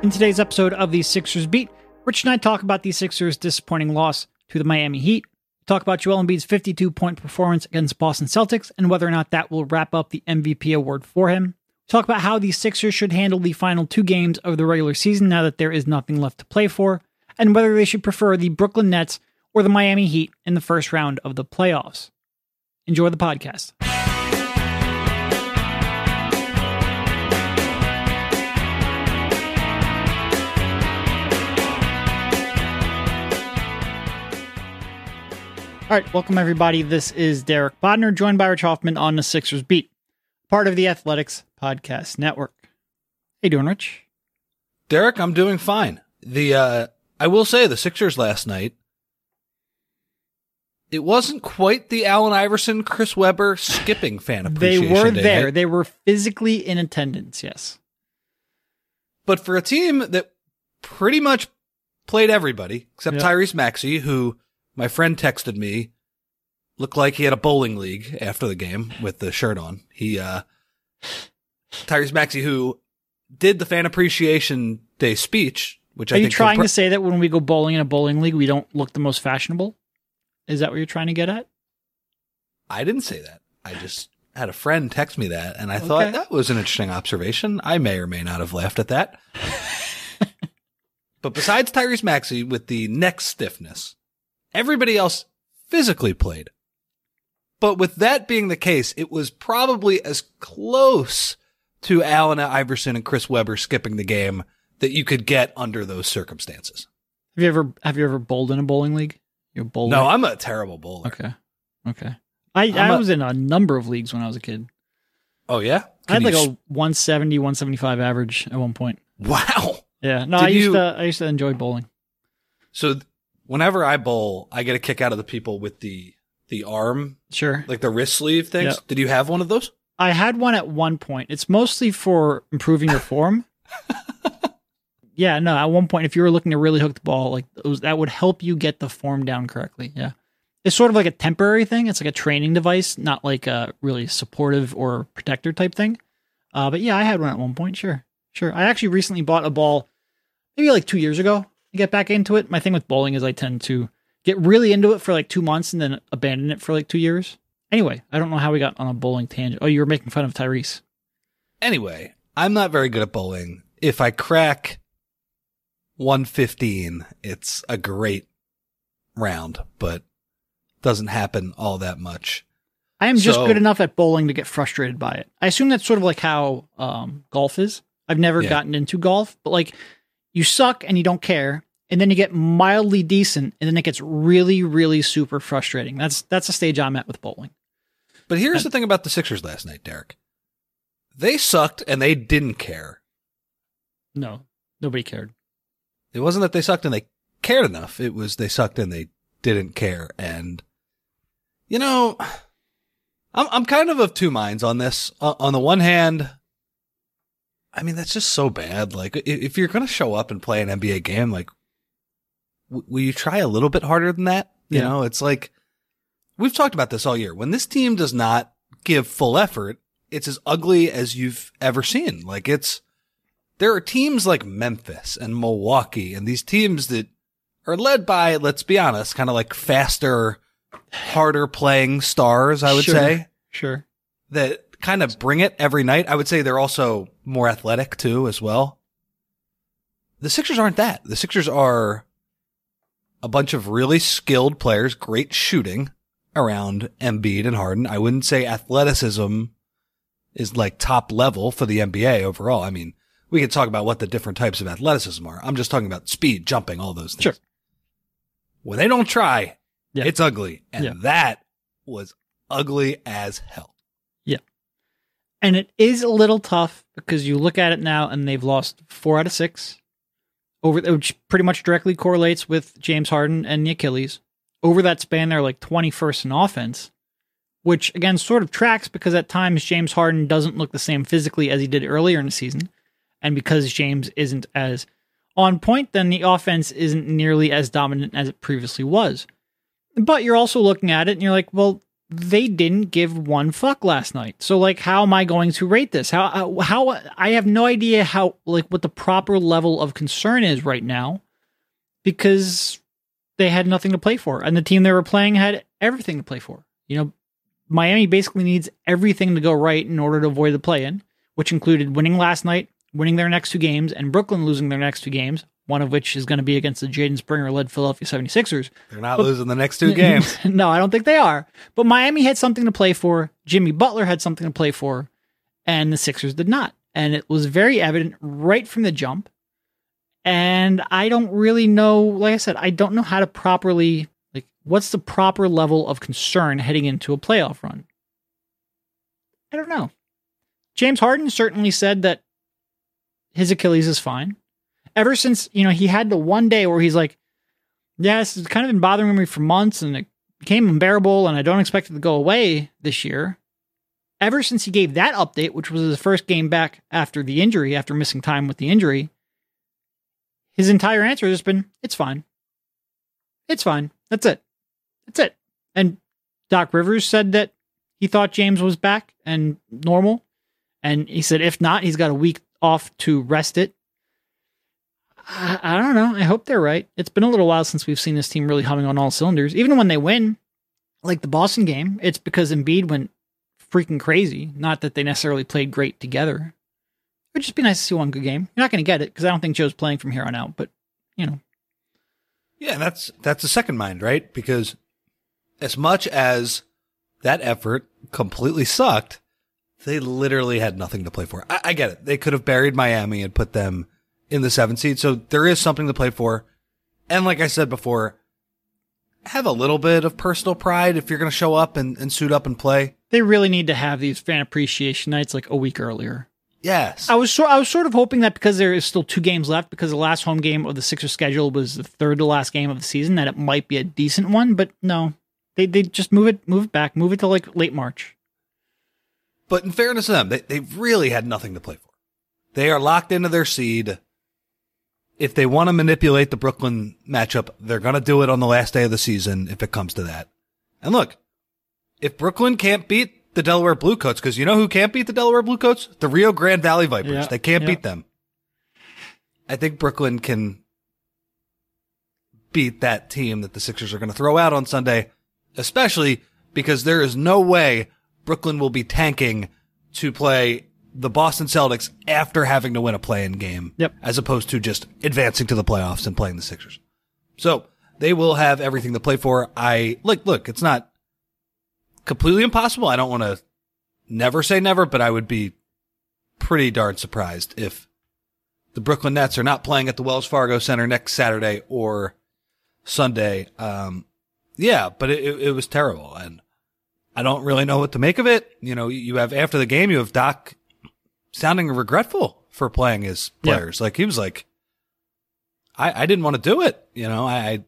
In today's episode of the Sixers Beat, Rich and I talk about the Sixers' disappointing loss to the Miami Heat. Talk about Joel Embiid's 52 point performance against Boston Celtics and whether or not that will wrap up the MVP award for him. Talk about how the Sixers should handle the final two games of the regular season now that there is nothing left to play for, and whether they should prefer the Brooklyn Nets or the Miami Heat in the first round of the playoffs. Enjoy the podcast. All right, welcome everybody. This is Derek Bodner, joined by Rich Hoffman on the Sixers Beat, part of the Athletics Podcast Network. How you doing, Rich? Derek, I'm doing fine. The uh I will say the Sixers last night it wasn't quite the Allen Iverson, Chris Webber skipping fan They were day there. night. They were physically in attendance. Yes. But for a team that pretty much played everybody except Yeah. Tyrese Maxey, who my friend texted me looked like he had a bowling league after the game with the shirt on. He uh Tyrese Maxey who did the fan appreciation day speech, which Are I you trying compre- to say that when we go bowling in a bowling league, we don't look the most fashionable? Is that what you're trying to get at? I didn't say that. I just had a friend text me that, and I Okay. thought that was an interesting observation. I may or may not have laughed at that. but besides Tyrese Maxey with the neck stiffness, everybody else physically played. But with that being the case, it was probably as close to Allen Iverson and Chris Webber skipping the game that you could get under those circumstances. Have you ever have you ever bowled in a bowling league? You're a bowler. No, I'm a terrible bowler. okay. Okay. I, I'm I a- was in a number of leagues when I was a kid. Oh yeah, I had like you a 170, 175 average at one point. wow. Yeah. No, Did I used you- to I used to enjoy bowling. So th- whenever I bowl, I get a kick out of the people with the the arm, Sure. like the wrist sleeve things. Yeah. Did you have one of those? I had one at one point. It's mostly for improving your form. yeah, no, at one point, if you were looking to really hook the ball, like was, that would help you get the form down correctly. Yeah. It's sort of like a temporary thing. It's like a training device, not like a really supportive or protector type thing. Uh, but yeah, I had one at one point. Sure. Sure. I actually recently bought a ball maybe like two years ago get back into it. My thing with bowling is I tend to get really into it for like two months and then abandon it for like two years. Anyway, I don't know how we got on a bowling tangent. Oh, you were making fun of Tyrese. Anyway, I'm not very good at bowling. If I crack 115, it's a great round, but doesn't happen all that much. I am just good enough at bowling to get frustrated by it. I assume that's sort of like how um, golf is. I've never Yeah. gotten into golf, but like you suck and you don't care, and then you get mildly decent, and then it gets really, really super frustrating. That's that's the stage I'm at with bowling. But here's the thing about the Sixers last night, Derek. They sucked and they didn't care. No, nobody cared. It wasn't that they sucked and they cared enough. It was they sucked and they didn't care. And you know, I'm I'm kind of of two minds on this. Uh, on the one hand, I mean that's just so bad. Like if you're going to show up and play an NBA game, like w- will you try a little bit harder than that? You Yeah. know, it's like we've talked about this all year. When this team does not give full effort, it's as ugly as you've ever seen. Like it's there are teams like Memphis and Milwaukee and these teams that are led by, let's be honest, kind of like faster, harder playing stars, I would Sure. say, Sure. that kind of bring it every night. I would say they're also more athletic too, as well. The Sixers aren't that. The Sixers are a bunch of really skilled players, great shooting around Embiid and Harden. I wouldn't say athleticism is like top level for the NBA overall. I mean, we could talk about what the different types of athleticism are. I'm just talking about speed, jumping, all those things. Sure. When they don't try, Yeah. it's ugly. And Yeah. that was ugly as hell. And it is a little tough because you look at it now and they've lost four out of six over which pretty much directly correlates with James Harden and the Achilles. Over that span, they're like 21st in offense, which again sort of tracks because at times James Harden doesn't look the same physically as he did earlier in the season. And because James isn't as on point, then the offense isn't nearly as dominant as it previously was. But you're also looking at it and you're like, well, they didn't give one fuck last night. So like how am I going to rate this? How how, I have no idea how like what the proper level of concern is right now because they had nothing to play for and the team they were playing had everything to play for. You know, Miami basically needs everything to go right in order to avoid the play-in, which included winning last night, winning their next two games and Brooklyn losing their next two games, one of which is going to be against the Jaden Springer led Philadelphia 76ers. They're not but, losing the next two games. no, I don't think they are. But Miami had something to play for. Jimmy Butler had something to play for, and the Sixers did not. And it was very evident right from the jump. And I don't really know, like I said, I don't know how to properly, like, what's the proper level of concern heading into a playoff run? I don't know. James Harden certainly said that his Achilles is fine ever since you know he had the one day where he's like, "Yes, it's kind of been bothering me for months, and it became unbearable, and I don't expect it to go away this year." Ever since he gave that update, which was his first game back after the injury, after missing time with the injury, his entire answer has been, "It's fine. It's fine. That's it. That's it." And Doc Rivers said that he thought James was back and normal, and he said if not, he's got a week off to rest it I, I don't know. I hope they're right. It's been a little while since we've seen this team really humming on all cylinders. Even when they win, like the Boston game, it's because Embiid went freaking crazy. Not that they necessarily played great together. It'd just be nice to see one good game. You're not going to get it because I don't think Joe's playing from here on out. But you know, yeah, that's that's the second mind, right? Because as much as that effort completely sucked, they literally had nothing to play for. I, I get it. They could have buried Miami and put them in the seventh seed. So there is something to play for. And like I said before, have a little bit of personal pride if you're going to show up and, and suit up and play. They really need to have these fan appreciation nights like a week earlier. Yes. I was so, I was sort of hoping that because there is still two games left, because the last home game of the Sixers schedule was the third to last game of the season, that it might be a decent one. But no, they they just move it move it back, move it to like late March. But in fairness to them, they they really had nothing to play for. They are locked into their seed if they want to manipulate the Brooklyn matchup, they're going to do it on the last day of the season if it comes to that. And look, if Brooklyn can't beat the Delaware Bluecoats, because you know who can't beat the Delaware Bluecoats? The Rio Grande Valley Vipers. Yeah, they can't yeah. beat them. I think Brooklyn can beat that team that the Sixers are going to throw out on Sunday, especially because there is no way Brooklyn will be tanking to play the Boston Celtics after having to win a play-in game, yep. as opposed to just advancing to the playoffs and playing the Sixers. So they will have everything to play for. I like, look, it's not completely impossible. I don't want to never say never, but I would be pretty darn surprised if the Brooklyn Nets are not playing at the Wells Fargo Center next Saturday or Sunday. Um, yeah, but it, it was terrible and I don't really know what to make of it. You know, you have after the game, you have Doc sounding regretful for playing his players. Yeah. Like he was like, I, I didn't want to do it. You know, I, I,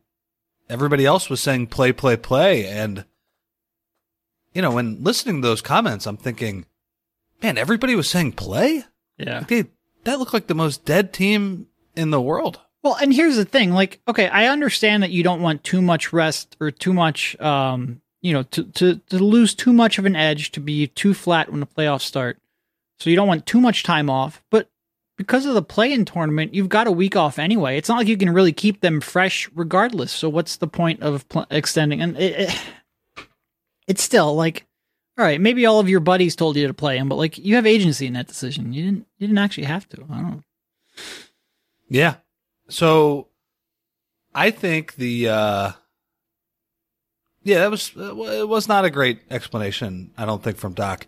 everybody else was saying play, play, play. And, you know, when listening to those comments, I'm thinking, man, everybody was saying play. Yeah. Like they, that looked like the most dead team in the world. Well, and here's the thing, like, okay, I understand that you don't want too much rest or too much, um, you know, to, to, to lose too much of an edge to be too flat when the playoffs start. So you don't want too much time off, but because of the play-in tournament, you've got a week off anyway. It's not like you can really keep them fresh regardless. So what's the point of pl- extending? And it, it, it's still like, all right, maybe all of your buddies told you to play him, but like you have agency in that decision. You didn't. You didn't actually have to. I don't know. Yeah. So I think the uh yeah, that was it was not a great explanation. I don't think from Doc.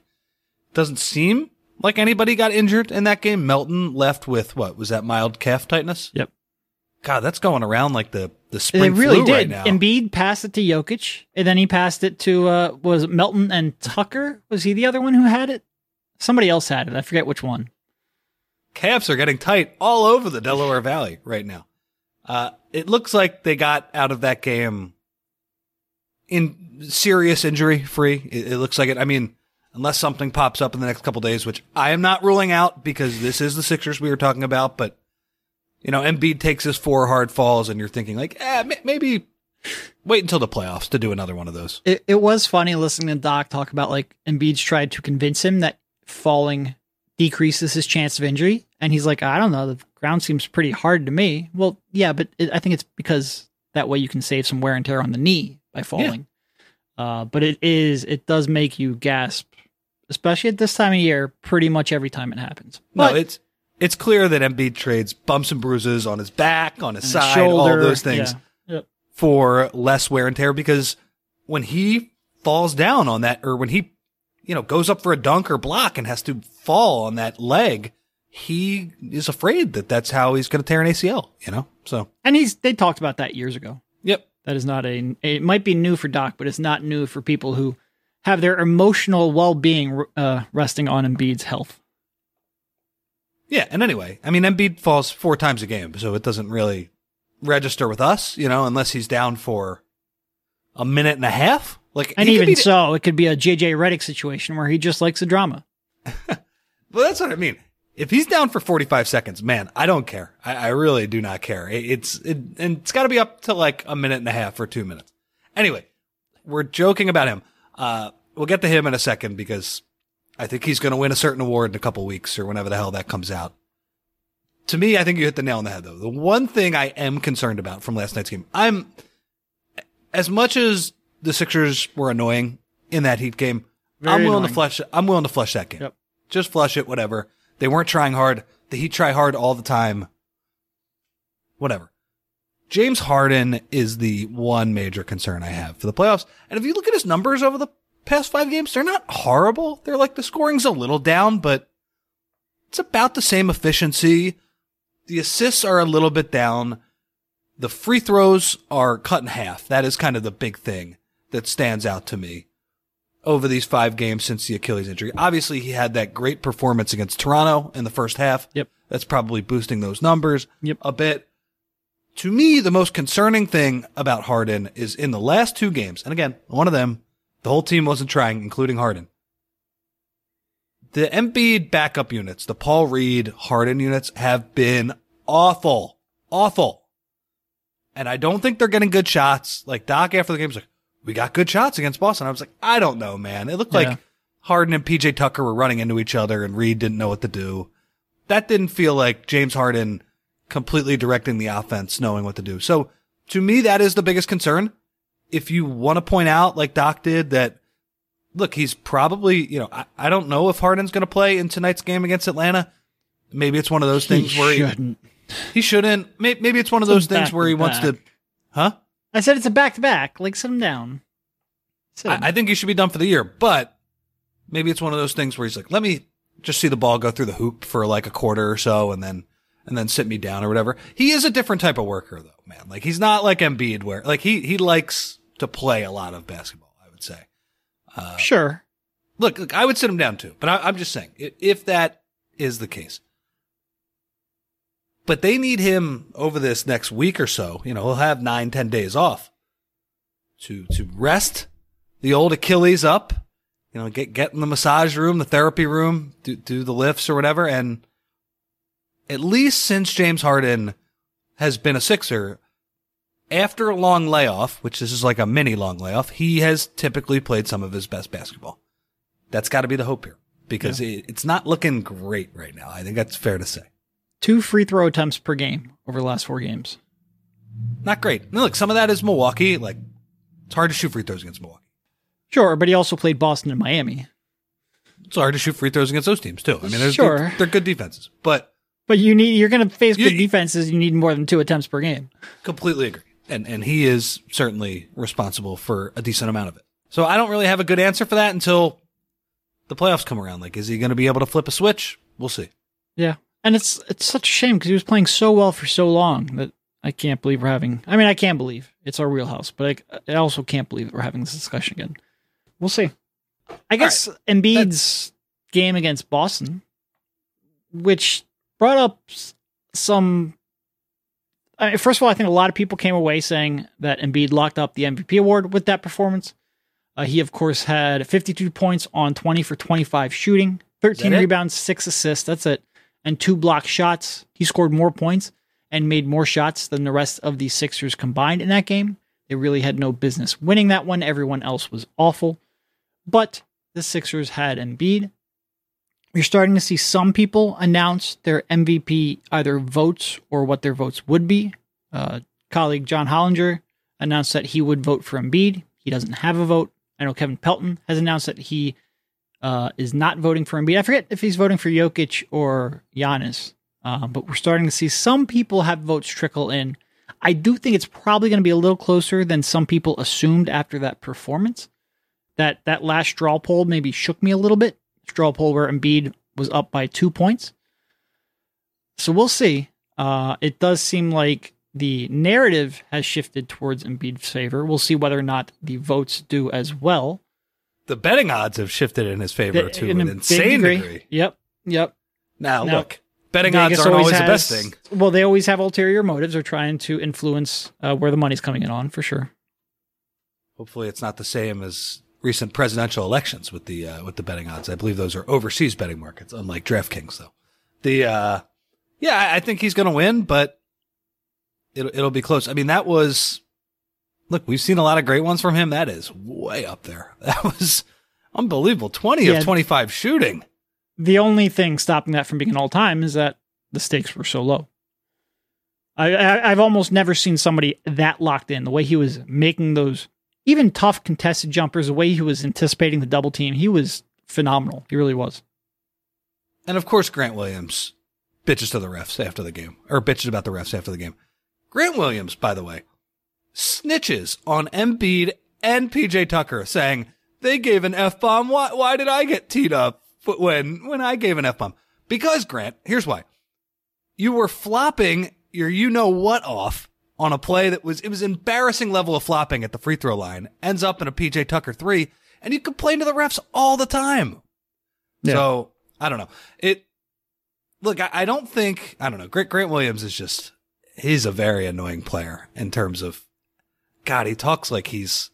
Doesn't seem like anybody got injured in that game. Melton left with what was that mild calf tightness? Yep. God, that's going around like the the spring. It really flu did. Right now. Embiid passed it to Jokic, and then he passed it to uh was Melton and Tucker? Was he the other one who had it? Somebody else had it. I forget which one. Calves are getting tight all over the Delaware Valley right now. Uh, it looks like they got out of that game in serious injury free. It, it looks like it. I mean, unless something pops up in the next couple days, which I am not ruling out because this is the Sixers we were talking about. But you know, Embiid takes his four hard falls, and you're thinking like, eh, maybe Wait until the playoffs to do another one of those. It, it was funny listening to Doc talk about like Embiid's tried to convince him that falling decreases his chance of injury, and he's like, I don't know, the ground seems pretty hard to me. Well, yeah, but it, I think it's because that way you can save some wear and tear on the knee by falling. Uh, but it is, it does make you gasp, especially at this time of year. Pretty much every time it happens. No, it's it's clear that Embiid trades bumps and bruises on his back, on his side, shoulder, all those things yeah. Yep. for less wear and tear because when he falls down on that or when he you know goes up for a dunk or block and has to fall on that leg, he is afraid that that's how he's going to tear an ACL, you know? So, And he's they talked about that years ago. yep. That is not a. It might be new for Doc, but it's not new for people who have their emotional well being uh, resting on Embiid's health. Yeah, and anyway, I mean Embiid falls four times a game, so it doesn't really register with us, you know, unless he's down for a minute and a half. Like And even so, it could be a JJ Redick situation where he just likes the drama. Well, that's what I mean. If he's down for 45 seconds, man, I don't care. I, I really do not care. It, it's, it, and it's got to be up to like a minute and a half or two minutes. Anyway, we're joking about him. Uh, we'll get to him in a second because I think he's going to win a certain award in a couple weeks or whenever the hell that comes out. To me, I think you hit the nail on the head though. The one thing I am concerned about from last night's game, I'm, as much as the Sixers were annoying in that Heat game, Very I'm willing annoying. to flush, I'm willing to flush that game. Yep. Just flush it, whatever. They weren't trying hard. The Heat try hard all the time. Whatever. James Harden is the one major concern I have for the playoffs. And if you look at his numbers over the past five games, they're not horrible. They're like the scoring's a little down, but it's about the same efficiency. The assists are a little bit down. The free throws are cut in half. That is kind of the big thing that stands out to me over these five games since the Achilles injury. Obviously, he had that great performance against Toronto in the first half. Yep. That's probably boosting those numbers Yep. a bit. To me, the most concerning thing about Harden is in the last two games, and again, one of them, the whole team wasn't trying, including Harden. The Embiid backup units, the Paul Reed Harden units have been awful. Awful. And I don't think they're getting good shots. Like Doc after the game was like, we got good shots against Boston. I was like, I don't know, man. It looked Yeah. like Harden and PJ Tucker were running into each other and Reed didn't know what to do. That didn't feel like James Harden completely directing the offense, knowing what to do. So to me, that is the biggest concern. If you want to point out, like Doc did, that look, he's probably, you know, I, I don't know if Harden's going to play in tonight's game against Atlanta. Maybe it's one of those things he where he, shouldn't. he shouldn't. May- Maybe it's one of It's those things where he wants to, huh? I said it's a back to back. Like sit him down. Sit him. I, I think he should be done for the year, but maybe it's one of those things where he's like, let me just see the ball go through the hoop for like a quarter or so and then, and then sit me down or whatever. He is a different type of worker though, man. Like he's not like Embiid where like he, he likes to play a lot of basketball, I would say. Uh, sure. Look, look, I would sit him down too, but I, I'm just saying if that is the case. But they need him over this next week or so. You know, he'll have nine, ten days off to to rest the old Achilles up. You know, get get in the massage room, the therapy room, do do the lifts or whatever. And at least since James Harden has been a Sixer, after a long layoff, which this is like a mini long layoff, he has typically played some of his best basketball. That's got to be the hope here because it, it's not looking great right now. I think that's fair to say. Two free throw attempts per game over the last four games. Not great. Look, some of that is Milwaukee. Like, it's hard to shoot free throws against Milwaukee. Sure, but he also played Boston and Miami. It's hard to shoot free throws against those teams too. I mean, they're, Sure. they're, they're good defenses, but But you need you're going to face You- good defenses. You need more than two attempts per game. completely agree. And and he is certainly responsible for a decent amount of it. So I don't really have a good answer for that until the playoffs come around. Like, is he going to be able to flip a switch? We'll see. Yeah, and it's it's such a shame because he was playing so well for so long that I can't believe we're having. I mean, I can't believe it's our wheelhouse, but I, I also can't believe that we're having this discussion again. We'll see. I guess Embiid's game against Boston, which brought up some. I mean, first of all, I think a lot of people came away saying that Embiid locked up the MVP award with that performance. Uh, he, of course, had 52 points on 20 for 25 shooting, 13 it? rebounds, six assists. That's it. And two block shots. He scored more points and made more shots than the rest of the Sixers combined in that game. They really had no business winning that one. Everyone else was awful. But the Sixers had Embiid. You're starting to see some people announce their MVP either votes or what their votes would be. Uh, colleague John Hollinger announced that he would vote for Embiid. He doesn't have a vote. I know Kevin Pelton has announced that he uh, is not voting for Embiid. I forget if he's voting for Jokic or Giannis, uh, but we're starting to see some people have votes trickle in. I do think it's probably going to be a little closer than some people assumed after that performance. That that last straw poll maybe shook me a little bit. Straw poll where Embiid was up by two points. So we'll see. Uh, it does seem like the narrative has shifted towards Embiid's favor. We'll see whether or not the votes do as well. The betting odds have shifted in his favor to an insane degree. degree. Yep. Yep. Now, Now, look, betting Vegas odds aren't always the has- best thing. Well, they always have ulterior motives. They're trying to influence uh, where the money's coming in on, for sure. Hopefully, it's not the same as recent presidential elections with the uh, with the betting odds. I believe those are overseas betting markets, unlike DraftKings. Though the uh, yeah, I- think he's going to win, but it'll it'll be close. I mean, that was look, we've seen a lot of great ones from him. That is way up there. That was unbelievable. Twenty Yeah. of twenty five shooting. The only thing stopping that from being an all time is that the stakes were so low. I, I I've almost never seen somebody that locked in. The way he was making those even tough contested jumpers, the way he was anticipating the double team, he was phenomenal. He really was. And of course, Grant Williams bitches to the refs after the game, or bitches about the refs after the game. Grant Williams, by the way, snitches on Embiid and PJ Tucker, saying they gave an f bomb. Why? Why did I get teed up when when I gave an f bomb? Because Grant, here's why: you were flopping your you know what off on a play that was it was embarrassing level of flopping at the free throw line. Ends up in a PJ Tucker three, and you complain to the refs all the time. Yeah. So I don't know. It look, I, I don't think I don't know. Grant Grant Williams is just he's a very annoying player in terms of God. He talks like he's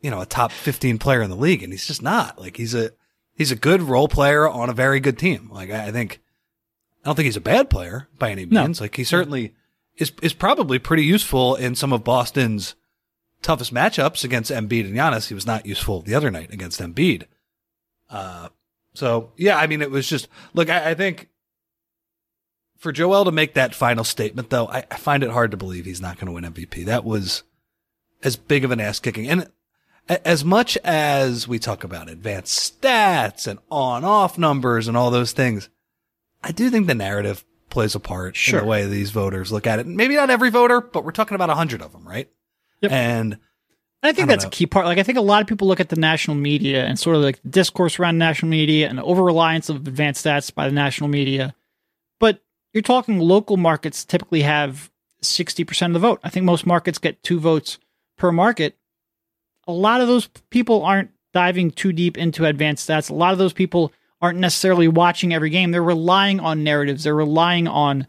you know a top fifteen player in the league, and he's just not. Like he's a he's a good role player on a very good team. Like I, I think I don't think he's a bad player by any No. means. Like he certainly is is probably pretty useful in some of Boston's toughest matchups against Embiid and Giannis. He was not useful the other night against Embiid. Uh, so yeah, I mean, it was just look. I, I think for Joel to make that final statement, though, I, I find it hard to believe he's not going to win MVP. That was as big of an ass kicking, and as much as we talk about advanced stats and on-off numbers and all those things, I do think the narrative plays a part Sure. in the way these voters look at it. Maybe not every voter, but we're talking about a hundred of them, right? Yep. And I think I that's know. a key part. Like, I think a lot of people look at the national media and sort of like the discourse around national media and over reliance of advanced stats by the national media. But you're talking local markets typically have 60% of the vote. I think most markets get two votes per market. A lot of those people aren't diving too deep into advanced stats. A lot of those people aren't necessarily watching every game. They're relying on narratives. They're relying on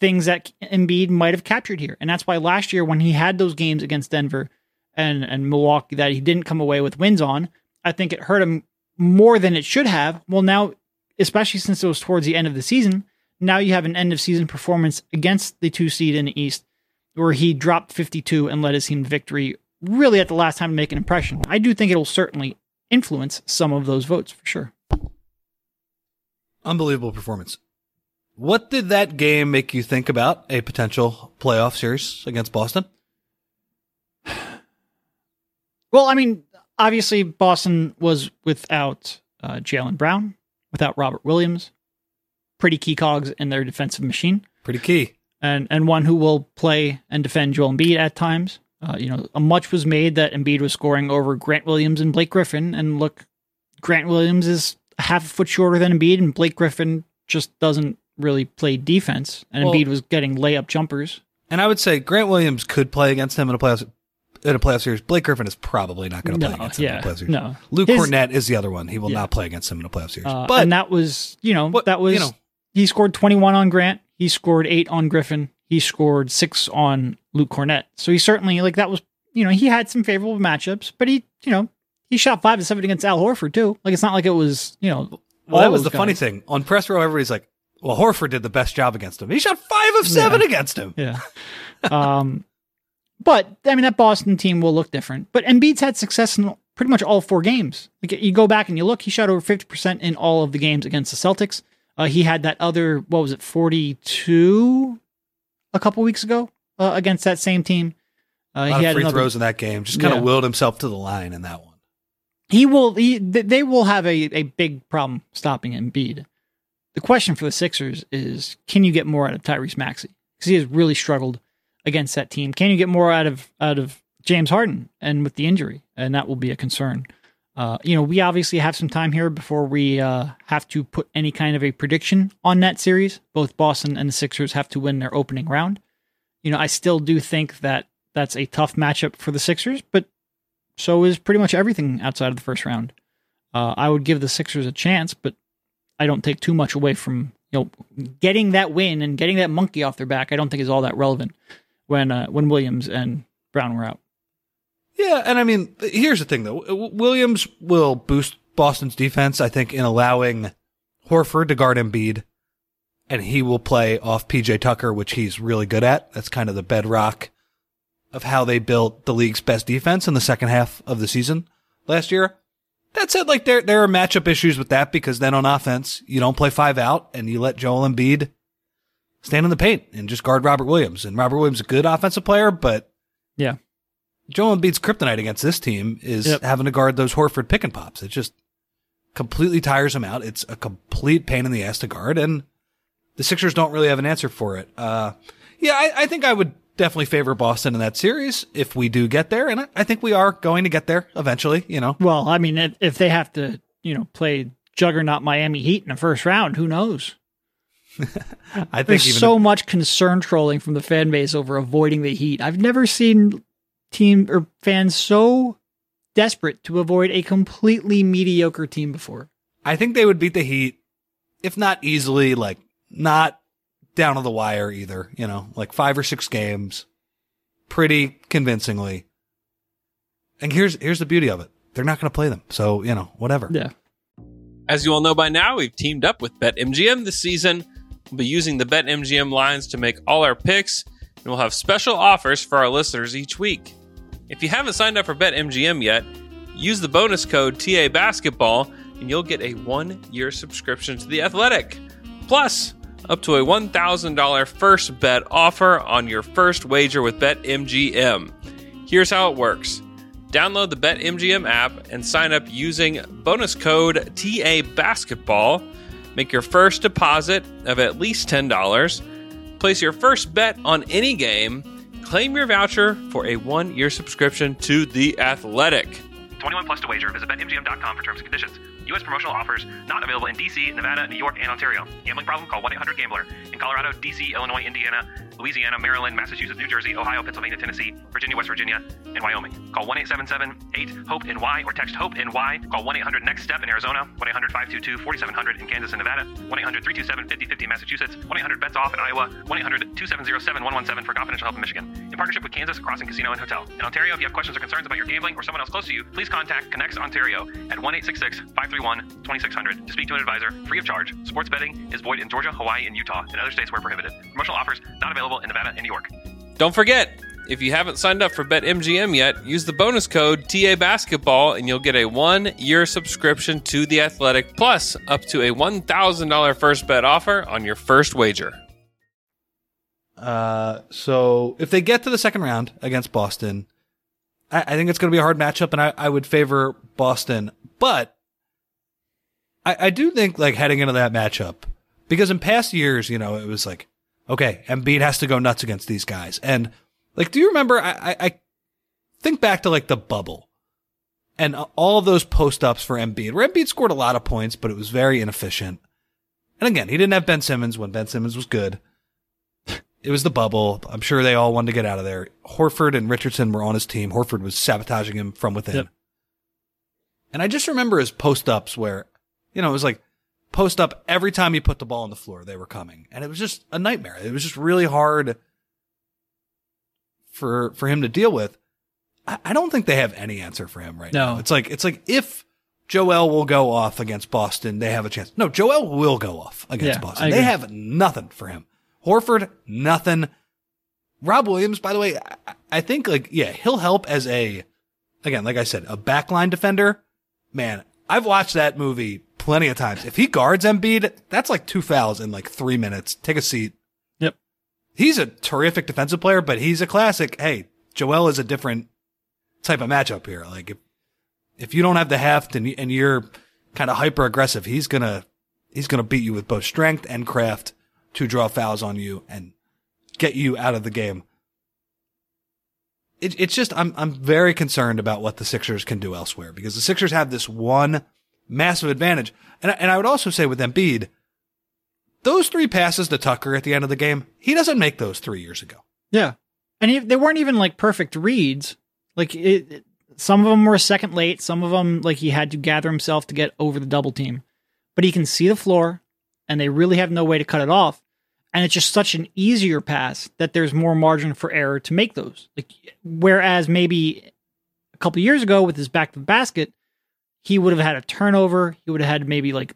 things that Embiid might have captured here. And that's why last year when he had those games against Denver and and Milwaukee that he didn't come away with wins on, I think it hurt him more than it should have. Well, now especially since it was towards the end of the season, now you have an end of season performance against the 2 seed in the East where he dropped 52 and led his team to victory really at the last time to make an impression. I do think it'll certainly influence some of those votes for sure. Unbelievable performance. What did that game make you think about a potential playoff series against Boston? Well, I mean, obviously Boston was without uh, Jaylen Brown, without Robert Williams, pretty key cogs in their defensive machine, Pretty key. and and one who will play and defend Joel Embiid at times. Uh, you know, much was made that Embiid was scoring over Grant Williams and Blake Griffin, and look, Grant Williams is half a foot shorter than Embiid, and Blake Griffin just doesn't really play defense, and Well- Embiid was getting layup jumpers. And I would say Grant Williams could play against him in a playoff in a playoff series. Blake Griffin is probably not going to play No, against him in yeah, a playoff series. no. Luke His- Kornet is the other one. He will Yeah. not play against him in a playoff series. Uh, but and that was, you know, What- that was, you know. he scored 21 on Grant. He scored eight on Griffin. He scored six on Luke Kornet. So he certainly, like, that was, you know, he had some favorable matchups, but he, you know, he shot five to seven against Al Horford, too. Like, it's not like it was, you know, well, that was the funny thing on press row. Everybody's like, "Well, Horford did the best job against him. He shot five of seven Yeah. against him." Yeah. um, But I mean, that Boston team will look different. But Embiid's had success in pretty much all four games. Like you go back and you look, he shot over fifty percent in all of the games against the Celtics. Uh, he had that other what was it, forty two, a couple weeks ago uh, against that same team. Uh, he had free another, throws in that game. Just kind of willed himself to the line in that one. He will. He, they will have a, a big problem stopping Embiid. The question for the Sixers is, can you get more out of Tyrese Maxey? Because he has really struggled against that team. Can you get more out of out of James Harden and with the injury? And that will be a concern. Uh, you know, we obviously have some time here before we uh, have to put any kind of a prediction on that series. Both Boston and the Sixers have to win their opening round. You know, I still do think that that's a tough matchup for the Sixers, but so is pretty much everything outside of the first round. Uh, I would give the Sixers a chance, but I don't take too much away from you know getting that win and getting that monkey off their back. I don't think is all that relevant when uh, when Williams and Brown were out. Yeah, and I mean, here's the thing though: Williams will boost Boston's defense. I think in allowing Horford to guard Embiid, and he will play off PJ Tucker, which he's really good at. That's kind of the bedrock of how they built the league's best defense in the second half of the season last year. That said, like there there are matchup issues with that because then on offense you don't play five out and you let Joel Embiid stand in the paint and just guard Robert Williams. And Robert Williams is a good offensive player, but yeah, Joel Embiid's kryptonite against this team is yep. having to guard those Horford pick and pops. It just completely tires him out. It's a complete pain in the ass to guard, and the Sixers don't really have an answer for it. Uh, yeah, I, I, think I would definitely favor Boston in that series if we do get there, and I, think we are going to get there eventually. You know, well, I mean, if, if they have to, you know, play juggernaut Miami Heat in the first round, who knows? I think there's so if- much concern trolling from the fan base over avoiding the Heat. I've never seen team or fans so desperate to avoid a completely mediocre team before. I think they would beat the Heat, if not easily, like not down on the wire either, you know, like five or six games, pretty convincingly. And here's here's the beauty of it. They're not going to play them. So, you know, whatever. Yeah. As you all know by now, we've teamed up with BetMGM this season. We'll be using the BetMGM lines to make all our picks, and we'll have special offers for our listeners each week. If you haven't signed up for BetMGM yet, use the bonus code TA Basketball and you'll get a one year subscription to The Athletic. Plus, up to a $1,000 first bet offer on your first wager with BetMGM. Here's how it works download the BetMGM app and sign up using bonus code TA Basketball. Make your first deposit of at least $10. Place your first bet on any game Claim your voucher for a one year subscription to The Athletic. 21 plus to wager. Visit BetMGM.com for terms and conditions. U.S. promotional offers not available in D.C., Nevada, New York, and Ontario. Gambling problem? Call 1-800-GAMBLER. In Colorado, D.C., Illinois, Indiana, Louisiana, Maryland, Massachusetts, New Jersey, Ohio, Pennsylvania, Tennessee, Virginia, West Virginia, and Wyoming. Call 1-877-8-HOPE-NY or text HOPE-NY. Call 1-800-NEXT-STEP in Arizona, 1-800-522-4700 in Kansas and Nevada, 1-800-327-5050 Massachusetts, 1-800-BETS-OFF in Iowa, 1-800-270-7117 for confidential help in Michigan. In partnership with Kansas Crossing Casino and Hotel. In Ontario, if you have questions or concerns about your gambling or someone else close to you, please contact ConnexOntario at 1-866-531-2600 to speak to an advisor free of charge. Sports betting is void in Georgia, Hawaii, and Utah, and other states where prohibited. Promotional offers not available in Nevada and New York. Don't forget, if you haven't signed up for BetMGM yet, use the bonus code TA Basketball and you'll get a one year subscription to The Athletic plus up to a $1,000 first bet offer on your first wager. Uh, so if they get to the second round against Boston, I, I think it's going to be a hard matchup, and I, I would favor Boston. But I, I do think like heading into that matchup because in past years, you know, it was like okay, Embiid has to go nuts against these guys. And like, do you remember? I, I, I think back to like the bubble and all of those post ups for Embiid, where Embiid scored a lot of points, but it was very inefficient. And again, he didn't have Ben Simmons when Ben Simmons was good. It was the bubble. I'm sure they all wanted to get out of there. Horford and Richardson were on his team. Horford was sabotaging him from within. Yep. And I just remember his post ups where, you know, it was like, post up every time he put the ball on the floor. They were coming, and it was just a nightmare. It was just really hard for for him to deal with. I, I don't think they have any answer for him right no. now. It's like it's like if Joel will go off against Boston, they have a chance. No, Joel will go off against yeah, Boston. They have nothing for him. Horford, nothing. Rob Williams, by the way, I, I think like, yeah, he'll help as a, again, like I said, a backline defender. Man, I've watched that movie plenty of times. If he guards Embiid, that's like two fouls in like three minutes. Take a seat. Yep. He's a terrific defensive player, but he's a classic. Hey, Joel is a different type of matchup here. Like if, if you don't have the heft and, and you're kind of hyper aggressive, he's gonna, he's gonna beat you with both strength and craft to draw fouls on you and get you out of the game. It, it's just, I'm, I'm very concerned about what the Sixers can do elsewhere because the Sixers have this one massive advantage. And, and I would also say with Embiid, those three passes to Tucker at the end of the game, he doesn't make those three years ago. Yeah. And he, they weren't even like perfect reads. Like it, it, some of them were a second late. Some of them, like he had to gather himself to get over the double team, but he can see the floor and they really have no way to cut it off. And it's just such an easier pass that there's more margin for error to make those. Like, whereas maybe a couple years ago with his back to the basket, he would have had a turnover. He would have had maybe like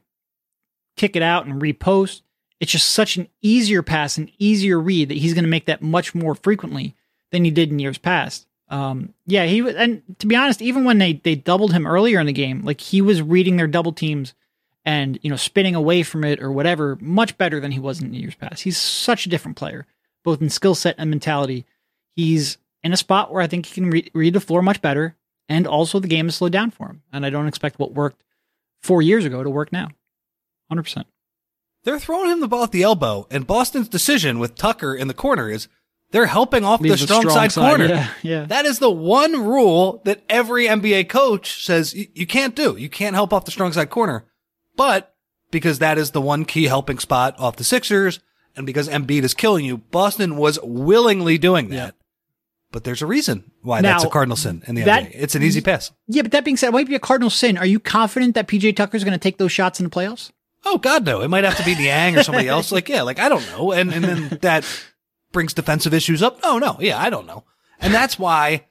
kick it out and repost. It's just such an easier pass, an easier read that he's going to make that much more frequently than he did in years past. Um, yeah, he was, and to be honest, even when they they doubled him earlier in the game, like he was reading their double teams and you know spinning away from it or whatever much better than he was in years past. He's such a different player, both in skill set and mentality. He's in a spot where I think he can re- read the floor much better, and also the game has slowed down for him. And I don't expect what worked four years ago to work now. Hundred percent. They're throwing him the ball at the elbow, and Boston's decision with Tucker in the corner is they're helping off the strong, side, corner. Yeah, yeah. That is the one rule that every NBA coach says you can't do. You can't help off the strong side corner. But because that is the one key helping spot off the Sixers, and because Embiid is killing you, Boston was willingly doing that. But there's a reason why Now, that's a cardinal sin in the that- NBA. It's an easy pass. Yeah, but that being said, it might be a cardinal sin. Are you confident that PJ Tucker is going to take those shots in the playoffs? Oh God, no! It might have to be Niang or somebody else. Like, yeah, like I don't know, and and then that brings defensive issues up. Oh no, yeah, I don't know, and that's why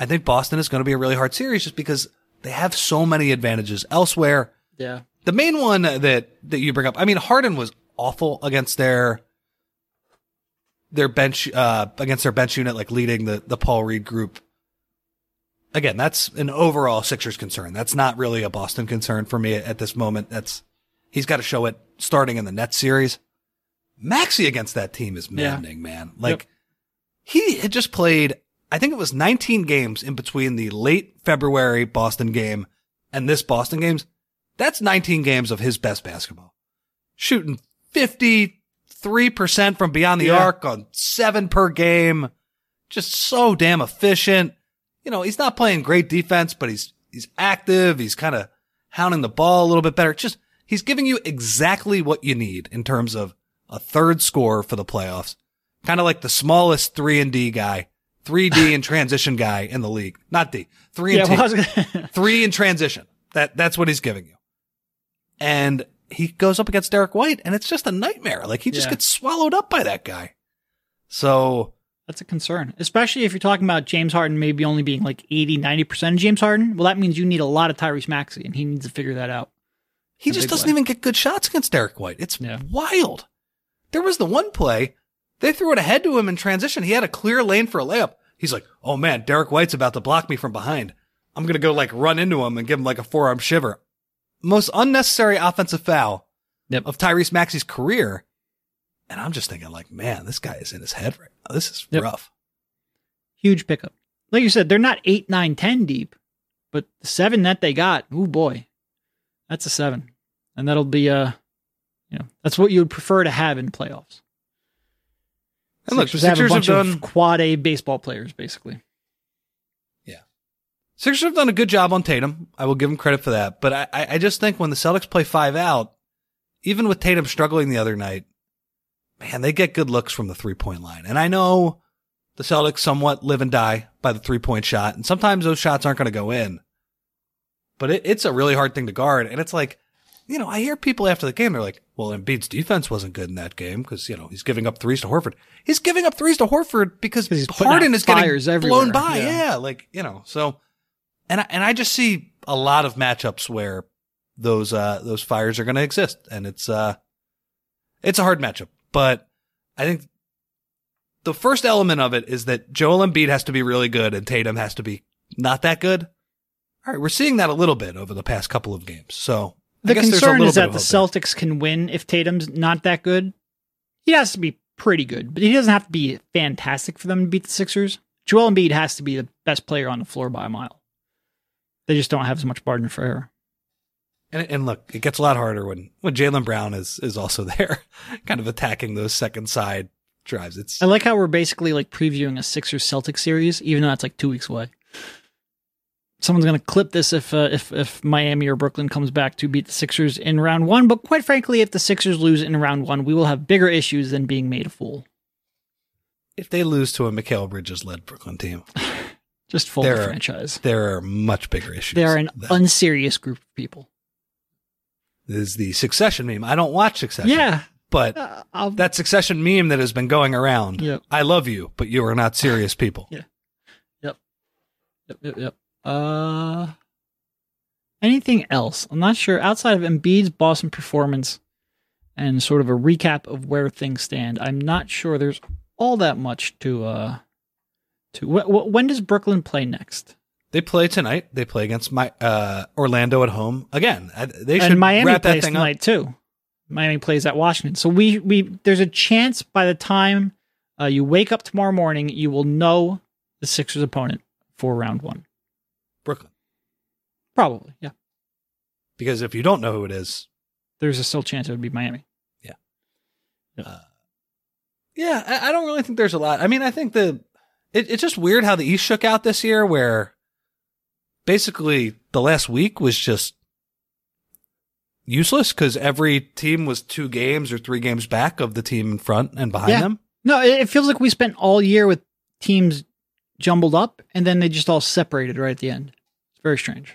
I think Boston is going to be a really hard series, just because they have so many advantages elsewhere. Yeah. The main one that that you bring up, I mean, Harden was awful against their their bench uh against their bench unit, like leading the the Paul Reed group. Again, that's an overall Sixers concern. That's not really a Boston concern for me at this moment. That's he's got to show it starting in the Nets series. Maxey against that team is Yeah. maddening, man. Like he had just played, I think it was 19 games in between the late February Boston game and this Boston games. That's 19 games of his best basketball. Shooting 53% from beyond the Yeah. arc on seven per game. Just so damn efficient. You know, he's not playing great defense, but he's, he's active. He's kind of hounding the ball a little bit better. Just, he's giving you exactly what you need in terms of a third scorer for the playoffs. Kind of like the smallest three and D guy, three D and transition guy in the league. Not D, three Yeah. and Well, I was gonna, three in transition. That that's what he's giving you. And he goes up against Derrick White, and it's just a nightmare. Like he just Yeah. gets swallowed up by that guy. So that's a concern, especially if you're talking about James Harden maybe only being like 80, 90% of James Harden. Well, that means you need a lot of Tyrese Maxey, and he needs to figure that out. he just doesn't way. even get good shots against Derrick White. It's Yeah. wild. There was the one play they threw it ahead to him in transition. He had a clear lane for a layup. He's like, "Oh man, Derrick White's about to block me from behind. I'm gonna go like run into him and give him like a forearm shiver." Most unnecessary offensive foul Yep. of Tyrese Maxey's career. And I'm just thinking, like, man, this guy is in his head right now. This is Yep. rough. Huge pickup. Like you said, they're not eight, nine, ten deep, but the seven that they got, oh boy, that's a seven, and that'll be uh, you know, that's what you would prefer to have in playoffs. And look, the Sixers have a Sixers have bunch done of quad A baseball players, basically. Sixers have done a good job on Tatum. I will give them credit for that. But I, I just think when the Celtics play five out, even with Tatum struggling the other night, man, they get good looks from the three point line. And I know the Celtics somewhat live and die by the three point shot, and sometimes those shots aren't going to go in. But it, it's a really hard thing to guard, and it's like, you know, I hear people after the game, they're like, "Well, Embiid's defense wasn't good in that game because you know he's giving up threes to Horford. He's giving up threes to Horford because Harden is getting blown everywhere. by. Yeah. Yeah, like you know, so and I, and I just see a lot of matchups where those uh those fires are going to exist, and it's uh it's a hard matchup. But I think the first element of it is that Joel Embiid has to be really good and Tatum has to be not that good. All right, we're seeing that a little bit over the past couple of games. So I The guess there's a concern is that the. Celtics can win if Tatum's not that good. He has to be pretty good, but he doesn't have to be fantastic for them to beat the Sixers. Joel Embiid has to be the best player on the floor by a mile. They just don't have as much margin for error. And, and look, it gets a lot harder when, when Jaylen Brown is, is also there, kind of attacking those second side drives. It's I like how we're basically like previewing a Sixers Celtics series, even though that's like two weeks away. Someone's gonna clip this if uh, if if Miami or Brooklyn comes back to beat the Sixers in round one. But quite frankly, if the Sixers lose in round one, we will have bigger issues than being made a fool. if they lose to a Mikal Bridges led Brooklyn team, Just fold the There are- franchise. there are much bigger issues. They are an unserious group of people. This is the Succession meme. I don't watch Succession. Yeah, but uh, that Succession meme that has been going around. Yep. I love you, but you are not serious people. Yeah. Yep, yep, yep. Uh, anything else? I'm not sure. Outside of Embiid's Boston performance and sort of a recap of where things stand, I'm not sure there's all that much to uh wh- when does Brooklyn play next? They play tonight. They play against my uh, Orlando at home again. They should and Miami wrap that plays thing up. tonight too. Miami plays at Washington, so we we there's a chance by the time uh, you wake up tomorrow morning, you will know the Sixers opponent for round one. Brooklyn. Probably, yeah. Because if you don't know who it is, There's a still chance it would be Miami. yeah, I, I don't really think there's a lot. I mean, I think the it, it's just weird how the East shook out this year, where basically the last week was just useless because every team was two games or three games back of the team in front and behind Yeah. them. No, it, it feels like we spent all year with teams jumbled up, and then they just all separated right at the end. It's very strange.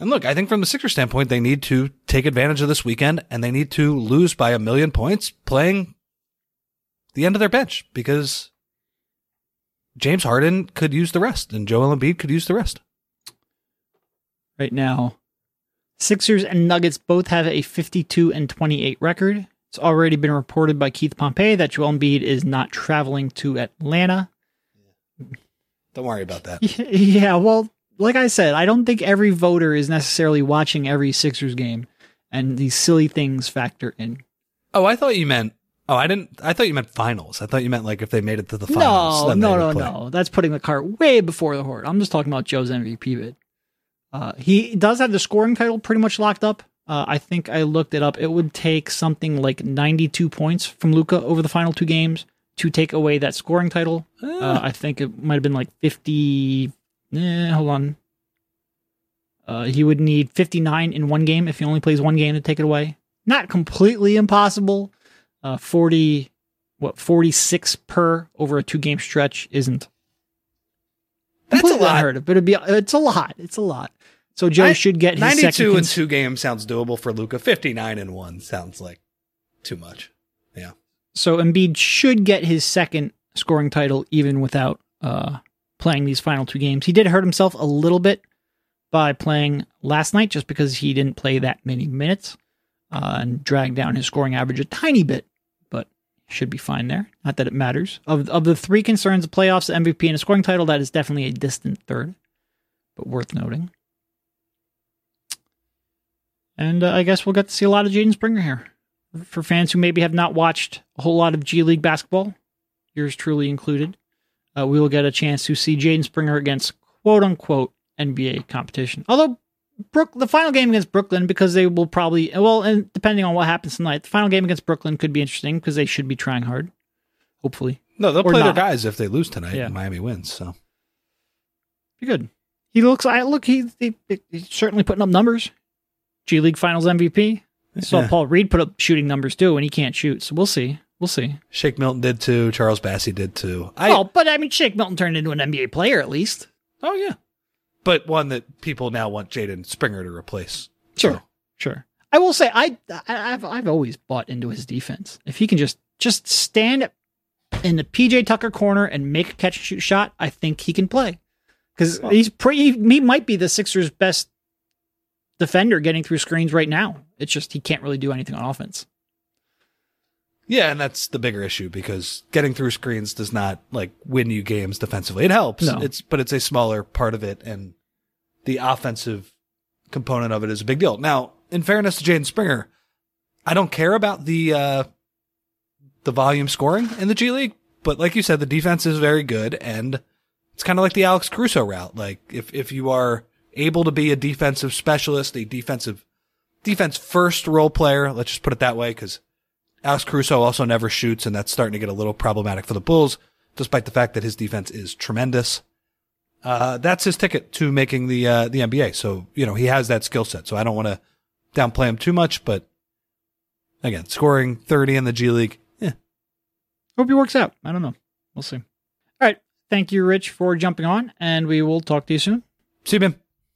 And look, I think from the Sixers standpoint, they need to take advantage of this weekend and they need to lose by a million points playing the end of their bench because James Harden could use the rest and Joel Embiid could use the rest. Right now, Sixers and Nuggets both have a 52 and 28 record. It's already been reported by Keith Pompey that Joel Embiid is not traveling to Atlanta. Don't worry about that. Yeah, well, like I said, I don't think every voter is necessarily watching every Sixers game, and these silly things factor in. Oh, I thought you meant. Oh, I didn't. I thought you meant finals. I thought you meant like if they made it to the finals. No, no, no, play. no. That's putting the cart way before the horse. I'm just talking about Joe's MVP bid. Uh, he does have the scoring title pretty much locked up. Uh, I think I looked it up. It would take something like 92 points from Luka over the final two games to take away that scoring title. Uh, I think it might have been like 50. Eh, hold on. Uh, he would need 59 in one game if he only plays one game to take it away. Not completely impossible. Uh, 40, what, 46 per over a two game stretch isn't. That's a lot. unheard of, but it'd be, it's a lot. It's a lot. So Joe I- should get his Ninety-two second in cons- two games sounds doable for Luka. Fifty-nine in one sounds like too much. Yeah. So Embiid should get his second scoring title even without uh, playing these final two games. He did hurt himself a little bit by playing last night just because he didn't play that many minutes uh, and dragged down his scoring average a tiny bit, should be fine there. Not that it matters. Of, of the three concerns of playoffs, MVP and a scoring title, that is definitely a distant third, but worth noting. And uh, I guess we'll get to see a lot of Jaden Springer here for fans who maybe have not watched a whole lot of G League basketball, yours truly included, uh, we will get a chance to see Jaden Springer against quote unquote NBA competition. Although Brook, the final game against Brooklyn, because they will probably well, and depending on what happens tonight, the final game against Brooklyn could be interesting because they should be trying hard. Hopefully, No, they'll Or play not. their guys if they lose tonight Yeah. and Miami wins. So be good. He looks. I look. He, he he's certainly putting up numbers. G League Finals MVP. Saw Yeah. Paul Reed put up shooting numbers too, and he can't shoot. So we'll see. We'll see. Shake Milton did too. Charles Bassey did too. I oh, but I mean, Shake Milton turned into an NBA player at least. oh yeah, but one that people now want Jaden Springer to replace. Sure, So, sure. I will say I, I I've I've always bought into his defense. If he can just just stand in the PJ Tucker corner and make a catch and shoot shot, I think he can play. Because he's pretty. He might be the Sixers' best defender getting through screens right now. It's just he can't really do anything on offense. Yeah, and that's the bigger issue because getting through screens does not like win you games defensively. It helps. No. It's but it's a smaller part of it and the offensive component of it is a big deal. Now, in fairness to Jaden Springer, I don't care about the uh the volume scoring in the G League, but like you said, the defense is very good and it's kind of like the Alex Caruso route. Like if if you are able to be a defensive specialist, a defensive defense first role player, let's just put it that way, because Alex Caruso also never shoots, and that's starting to get a little problematic for the Bulls, despite the fact that his defense is tremendous. Uh, that's his ticket to making the uh, the NBA. So you know he has that skill set. So I don't want to downplay him too much, but again, scoring thirty in the G League, eh, Hope he works out. I don't know. We'll see. All right. Thank you, Rich, for jumping on, and we will talk to you soon. see you, man.